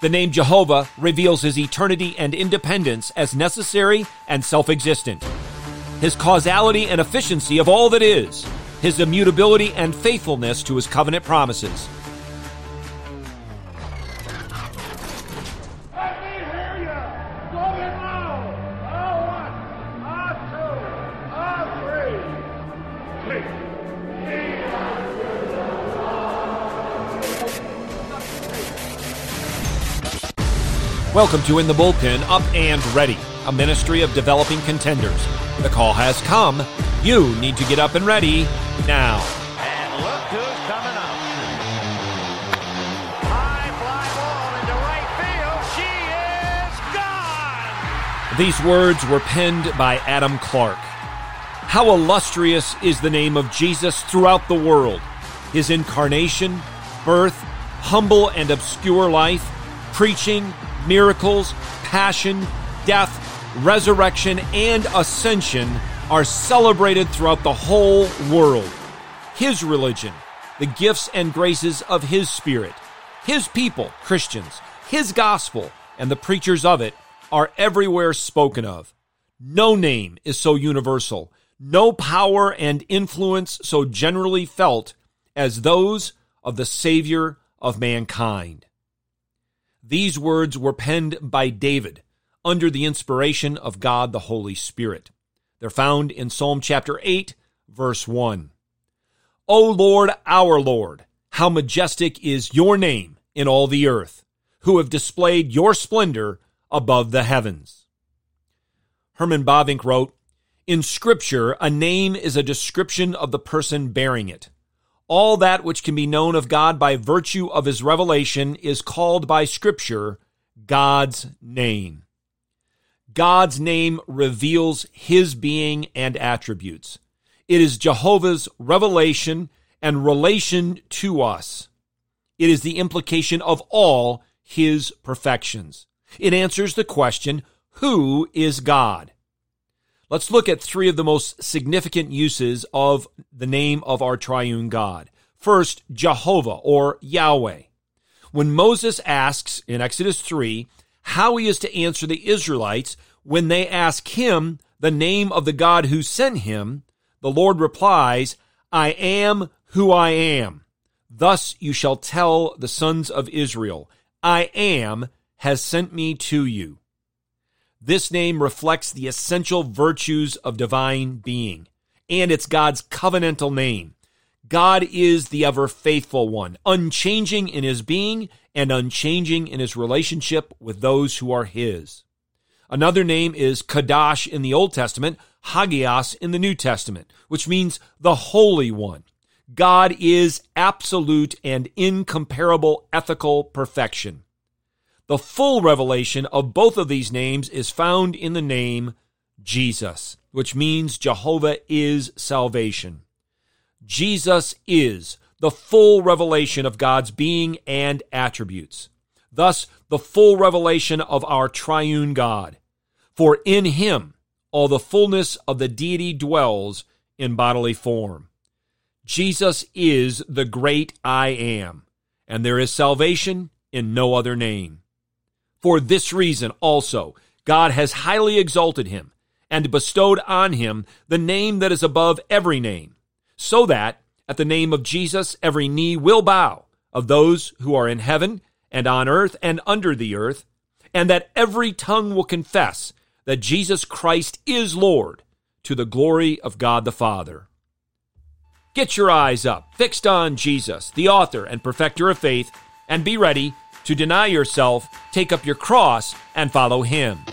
The name Jehovah reveals his eternity and independence as necessary and self existent, his causality and efficiency of all that is, his immutability and faithfulness to his covenant promises. Welcome to In the Bullpen Up and Ready, a ministry of developing contenders. The call has come. You need to get up and ready now. And look who's coming up. High fly ball into right field. She is gone. These words were penned by Adam Clarke. How illustrious is the name of Jesus throughout the world. His incarnation, birth, humble and obscure life, preaching, miracles, passion, death, resurrection, and ascension are celebrated throughout the whole world. His religion, the gifts and graces of His Spirit, His people, Christians, His gospel, and the preachers of it are everywhere spoken of. No name is so universal, no power and influence so generally felt as those of the Savior of mankind. These words were penned by David under the inspiration of God the Holy Spirit. They're found in Psalm chapter 8, verse 1. O Lord, our Lord, how majestic is your name in all the earth, who have displayed your splendor above the heavens. Herman Bavinck wrote, In Scripture, a name is a description of the person bearing it. All that which can be known of God by virtue of his revelation is called by Scripture God's name. God's name reveals his being and attributes. It is Jehovah's revelation and relation to us. It is the implication of all his perfections. It answers the question, who is God? Let's look at three of the most significant uses of the name of our triune God. First, Jehovah or Yahweh. When Moses asks in Exodus 3 how he is to answer the Israelites when they ask him the name of the God who sent him, the Lord replies, I am who I am. Thus you shall tell the sons of Israel, I am has sent me to you. This name reflects the essential virtues of divine being, and it's God's covenantal name. God is the ever faithful one, unchanging in his being and unchanging in his relationship with those who are his. Another name is Kadash in the Old Testament, Hagios in the New Testament, which means the Holy One. God is absolute and incomparable ethical perfection. The full revelation of both of these names is found in the name Jesus, which means Jehovah is salvation. Jesus is the full revelation of God's being and attributes. Thus, the full revelation of our triune God. For in him all the fullness of the deity dwells in bodily form. Jesus is the great I am, and there is salvation in no other name. For this reason also, God has highly exalted him and bestowed on him the name that is above every name, so that at the name of Jesus every knee will bow of those who are in heaven and on earth and under the earth, and that every tongue will confess that Jesus Christ is Lord to the glory of God the Father. Get your eyes up, fixed on Jesus, the author and perfecter of faith, and be ready to deny yourself, take up your cross, and follow him.